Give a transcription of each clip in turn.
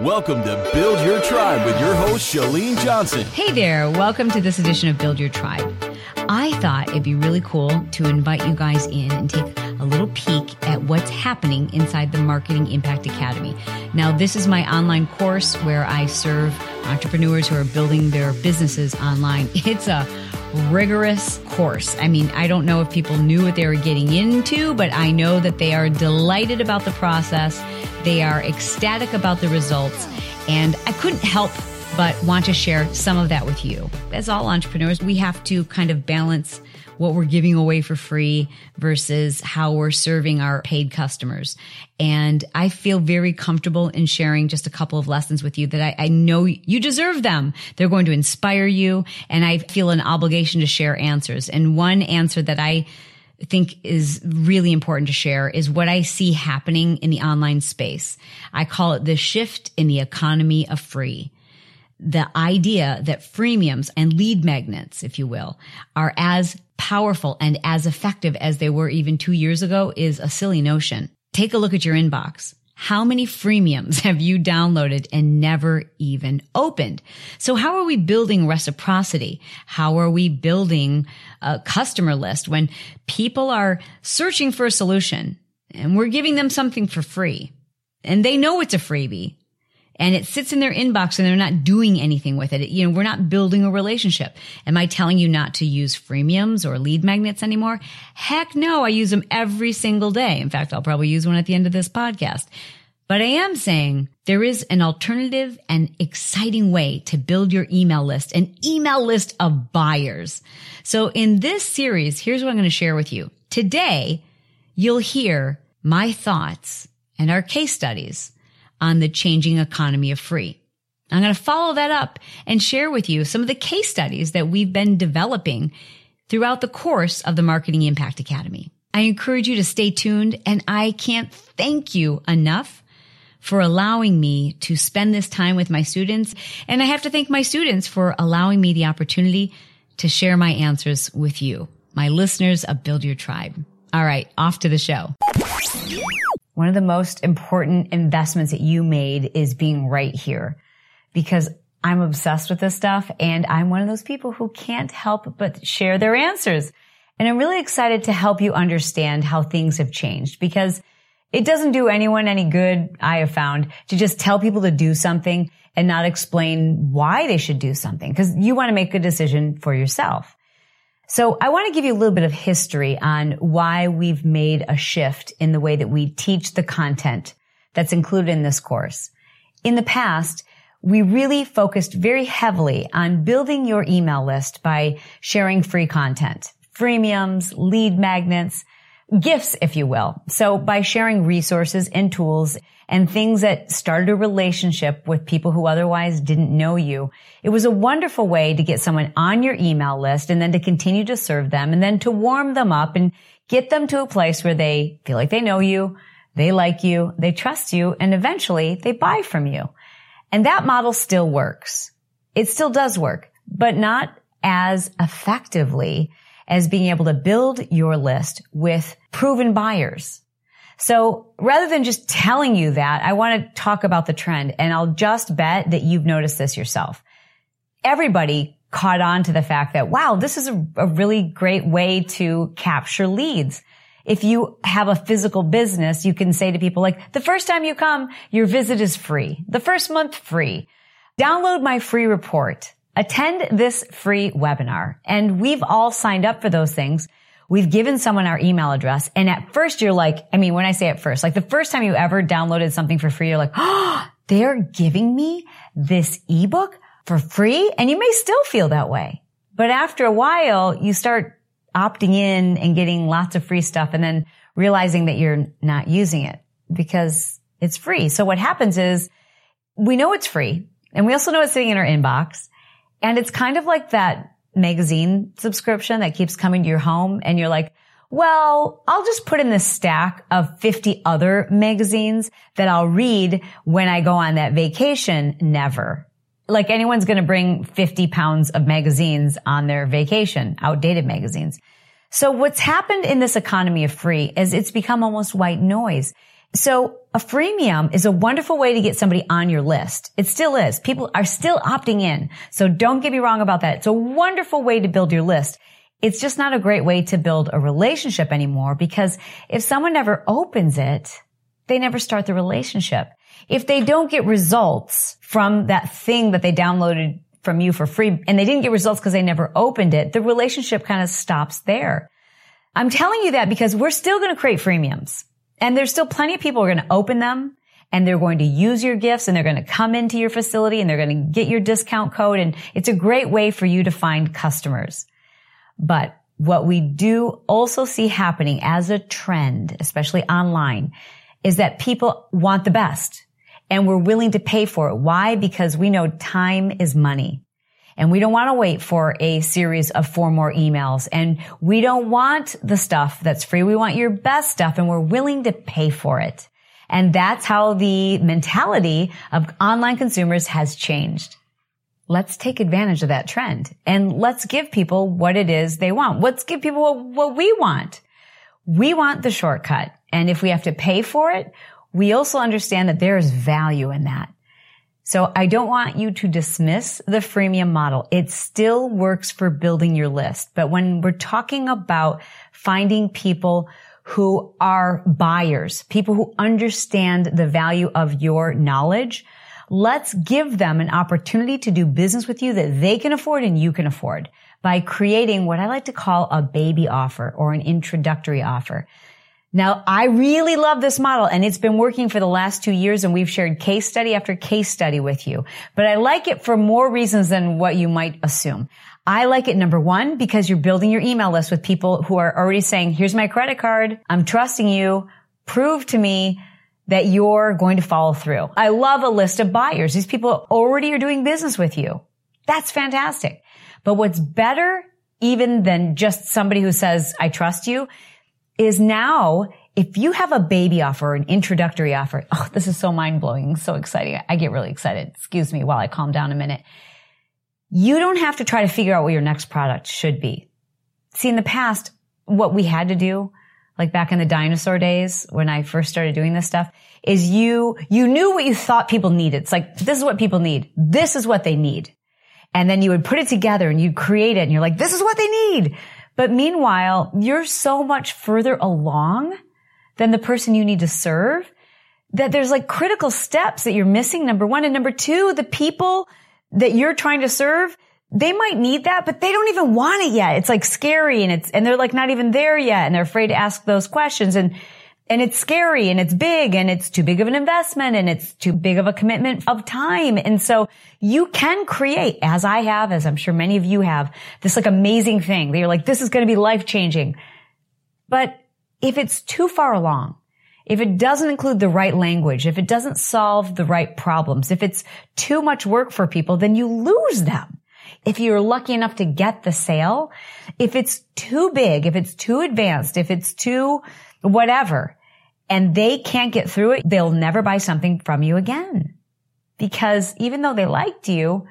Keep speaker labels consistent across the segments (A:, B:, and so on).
A: Welcome to Build Your Tribe with your host, Chalene Johnson.
B: Hey there, welcome to this edition of Build Your Tribe. I thought it'd be really cool to invite you guys in and take a little peek at what's happening inside the Marketing Impact Academy. Now, this is my online course where I serve entrepreneurs who are building their businesses online. It's a rigorous course. I mean, I don't know if people knew what they were getting into, but I know that they are delighted about the process. They are ecstatic about the results. And I couldn't help but want to share some of that with you. As all entrepreneurs, we have to kind of balance what we're giving away for free versus how we're serving our paid customers. And I feel very comfortable in sharing just a couple of lessons with you that I, I know you deserve them. They're going to inspire you. And I feel an obligation to share answers. And one answer that I think is really important to share is what I see happening in the online space. I call it the shift in the economy of free the idea that freemiums and lead magnets, if you will, are as powerful and as effective as they were even two years ago is a silly notion. Take a look at your inbox. How many freemiums have you downloaded and never even opened? So how are we building reciprocity? How are we building a customer list when people are searching for a solution and we're giving them something for free and they know it's a freebie? And it sits in their inbox and they're not doing anything with it. You know, we're not building a relationship. Am I telling you not to use freemiums or lead magnets anymore? Heck no, I use them every single day. In fact, I'll probably use one at the end of this podcast. But I am saying there is an alternative and exciting way to build your email list, an email list of buyers. So in this series, here's what I'm going to share with you. Today, you'll hear my thoughts and our case studies on the changing economy of free. I'm going to follow that up and share with you some of the case studies that we've been developing throughout the course of the Marketing Impact Academy. I encourage you to stay tuned and I can't thank you enough for allowing me to spend this time with my students. And I have to thank my students for allowing me the opportunity to share my answers with you, my listeners of Build Your Tribe. All right, off to the show. One of the most important investments that you made is being right here because I'm obsessed with this stuff and I'm one of those people who can't help but share their answers. And I'm really excited to help you understand how things have changed because it doesn't do anyone any good, I have found, to just tell people to do something and not explain why they should do something because you want to make a decision for yourself. So I want to give you a little bit of history on why we've made a shift in the way that we teach the content that's included in this course. In the past, we really focused very heavily on building your email list by sharing free content, freemiums, lead magnets, gifts, if you will. So by sharing resources and tools and things that started a relationship with people who otherwise didn't know you, it was a wonderful way to get someone on your email list and then to continue to serve them and then to warm them up and get them to a place where they feel like they know you, they like you, they trust you, and eventually they buy from you. And that model still works. It still does work, but not as effectively as being able to build your list with proven buyers. So rather than just telling you that, I want to talk about the trend and I'll just bet that you've noticed this yourself. Everybody caught on to the fact that, wow, this is a, a really great way to capture leads. If you have a physical business, you can say to people like, the first time you come, your visit is free. The first month free. Download my free report. Attend this free webinar. And we've all signed up for those things. We've given someone our email address. And at first you're like, I mean, when I say at first, like the first time you ever downloaded something for free, you're like, oh, they're giving me this ebook for free. And you may still feel that way. But after a while, you start opting in and getting lots of free stuff and then realizing that you're not using it because it's free. So what happens is we know it's free and we also know it's sitting in our inbox and it's kind of like that magazine subscription that keeps coming to your home and you're like, well, I'll just put in this stack of 50 other magazines that I'll read when I go on that vacation. Never. Like anyone's going to bring 50 pounds of magazines on their vacation, outdated magazines. So what's happened in this economy of free is it's become almost white noise. So a freemium is a wonderful way to get somebody on your list. It still is. People are still opting in. So don't get me wrong about that. It's a wonderful way to build your list. It's just not a great way to build a relationship anymore because if someone never opens it, they never start the relationship. If they don't get results from that thing that they downloaded from you for free and they didn't get results because they never opened it, the relationship kind of stops there. I'm telling you that because we're still going to create freemiums. And there's still plenty of people who are going to open them and they're going to use your gifts and they're going to come into your facility and they're going to get your discount code. And it's a great way for you to find customers. But what we do also see happening as a trend, especially online, is that people want the best and we're willing to pay for it. Why? Because we know time is money. And we don't want to wait for a series of four more emails. And we don't want the stuff that's free. We want your best stuff and we're willing to pay for it. And that's how the mentality of online consumers has changed. Let's take advantage of that trend and let's give people what it is they want. Let's give people what, what we want. We want the shortcut. And if we have to pay for it, we also understand that there is value in that. So I don't want you to dismiss the freemium model. It still works for building your list. But when we're talking about finding people who are buyers, people who understand the value of your knowledge, let's give them an opportunity to do business with you that they can afford and you can afford by creating what I like to call a baby offer or an introductory offer. Now, I really love this model and it's been working for the last two years and we've shared case study after case study with you. But I like it for more reasons than what you might assume. I like it number one, because you're building your email list with people who are already saying, here's my credit card. I'm trusting you. Prove to me that you're going to follow through. I love a list of buyers. These people already are doing business with you. That's fantastic. But what's better even than just somebody who says, I trust you is now if you have a baby offer, an introductory offer, oh, this is so mind blowing, so exciting. I get really excited. Excuse me while I calm down a minute. You don't have to try to figure out what your next product should be. See, in the past, what we had to do, like back in the dinosaur days when I first started doing this stuff, is you, you knew what you thought people needed. It's like, this is what people need. This is what they need. And then you would put it together and you'd create it and you're like, this is what they need. But meanwhile, you're so much further along than the person you need to serve that there's like critical steps that you're missing. Number one. And number two, the people that you're trying to serve, they might need that, but they don't even want it yet. It's like scary and it's, and they're like not even there yet and they're afraid to ask those questions. And and it's scary and it's big and it's too big of an investment and it's too big of a commitment of time. And so you can create, as I have, as I'm sure many of you have, this like amazing thing that you're like, this is going to be life changing. But if it's too far along, if it doesn't include the right language, if it doesn't solve the right problems, if it's too much work for people, then you lose them. If you're lucky enough to get the sale, if it's too big, if it's too advanced, if it's too whatever, and they can't get through it, they'll never buy something from you again. Because even though they liked you,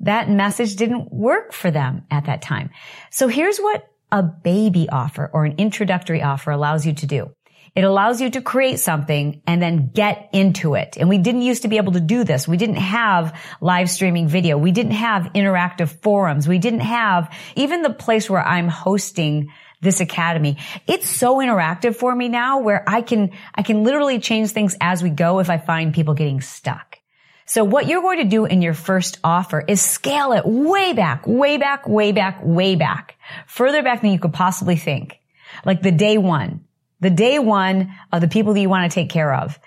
B: that message didn't work for them at that time. So here's what a baby offer or an introductory offer allows you to do. It allows you to create something and then get into it. And we didn't used to be able to do this. We didn't have live streaming video. We didn't have interactive forums. We didn't have even the place where I'm hosting this academy. It's so interactive for me now where I can, I can literally change things as we go if I find people getting stuck. So what you're going to do in your first offer is scale it way back, way back, way back, way back, further back than you could possibly think. Like the day one, the day one of the people that you want to take care of.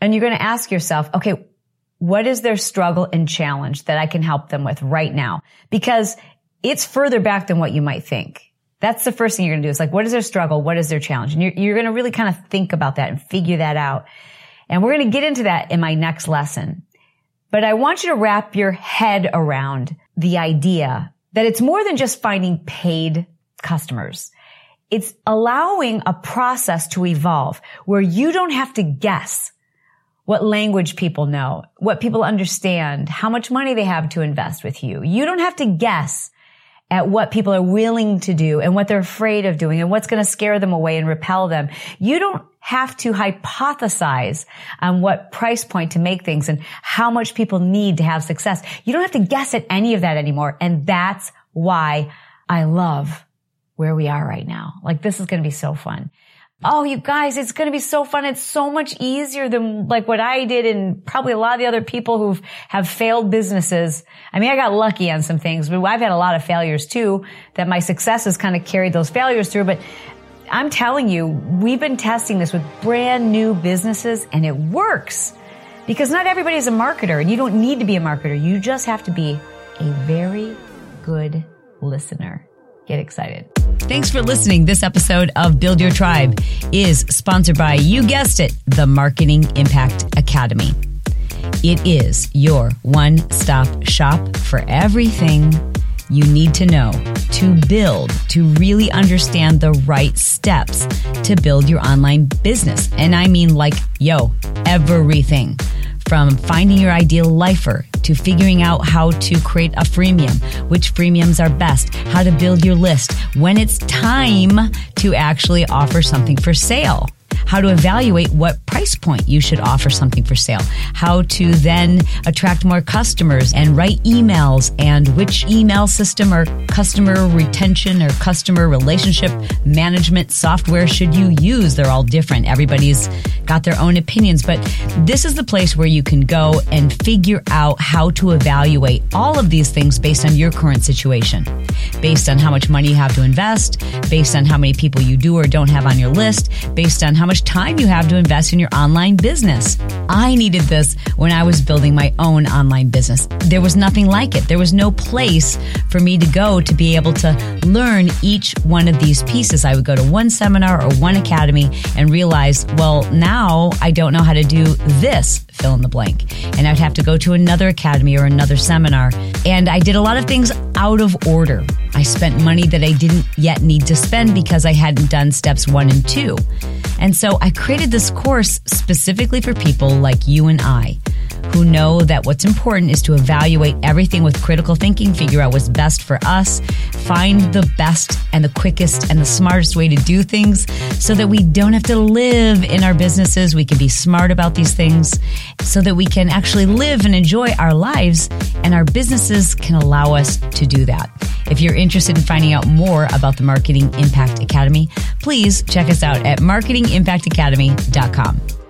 B: And you're going to ask yourself, okay, what is their struggle and challenge that I can help them with right now? Because it's further back than what you might think. That's the first thing you're going to do. It's like, what is their struggle? What is their challenge? And you're, you're going to really kind of think about that and figure that out. And we're going to get into that in my next lesson. But I want you to wrap your head around the idea that it's more than just finding paid customers. It's allowing a process to evolve where you don't have to guess what language people know, what people understand, how much money they have to invest with you. You don't have to guess at what people are willing to do and what they're afraid of doing and what's going to scare them away and repel them. You don't have to hypothesize on what price point to make things and how much people need to have success. You don't have to guess at any of that anymore. And that's why I love where we are right now. Like this is going to be so fun. Oh, you guys, it's going to be so fun. It's so much easier than like what I did and probably a lot of the other people who have have failed businesses. I mean, I got lucky on some things, but I've had a lot of failures too that my successes kind of carried those failures through. But I'm telling you, we've been testing this with brand new businesses and it works because not everybody is a marketer and you don't need to be a marketer. You just have to be a very good listener. Get excited. Thanks for listening. This episode of Build Your Tribe is sponsored by, you guessed it, the Marketing Impact Academy. It is your one stop shop for everything you need to know to build, to really understand the right steps to build your online business. And I mean, like, yo, everything from finding your ideal lifer to figuring out how to create a freemium, which freemiums are best, how to build your list, when it's time to actually offer something for sale. How to evaluate what price point you should offer something for sale, how to then attract more customers and write emails and which email system or customer retention or customer relationship management software should you use. They're all different. Everybody's got their own opinions, but this is the place where you can go and figure out how to evaluate all of these things based on your current situation, based on how much money you have to invest, based on how many people you do or don't have on your list, based on how much time you have to invest in your online business. I needed this when I was building my own online business. There was nothing like it. There was no place for me to go to be able to learn each one of these pieces. I would go to one seminar or one academy and realize, well, now I don't know how to do this fill in the blank. And I'd have to go to another academy or another seminar. And I did a lot of things out of order. I spent money that I didn't yet need to spend because I hadn't done steps one and two. And so I created this course specifically for people like you and I who know that what's important is to evaluate everything with critical thinking, figure out what's best for us, find the best and the quickest and the smartest way to do things so that we don't have to live in our businesses. We can be smart about these things so that we can actually live and enjoy our lives and our businesses can allow us to do that. If you're interested in finding out more about the Marketing Impact Academy, please check us out at marketingimpactacademy.com.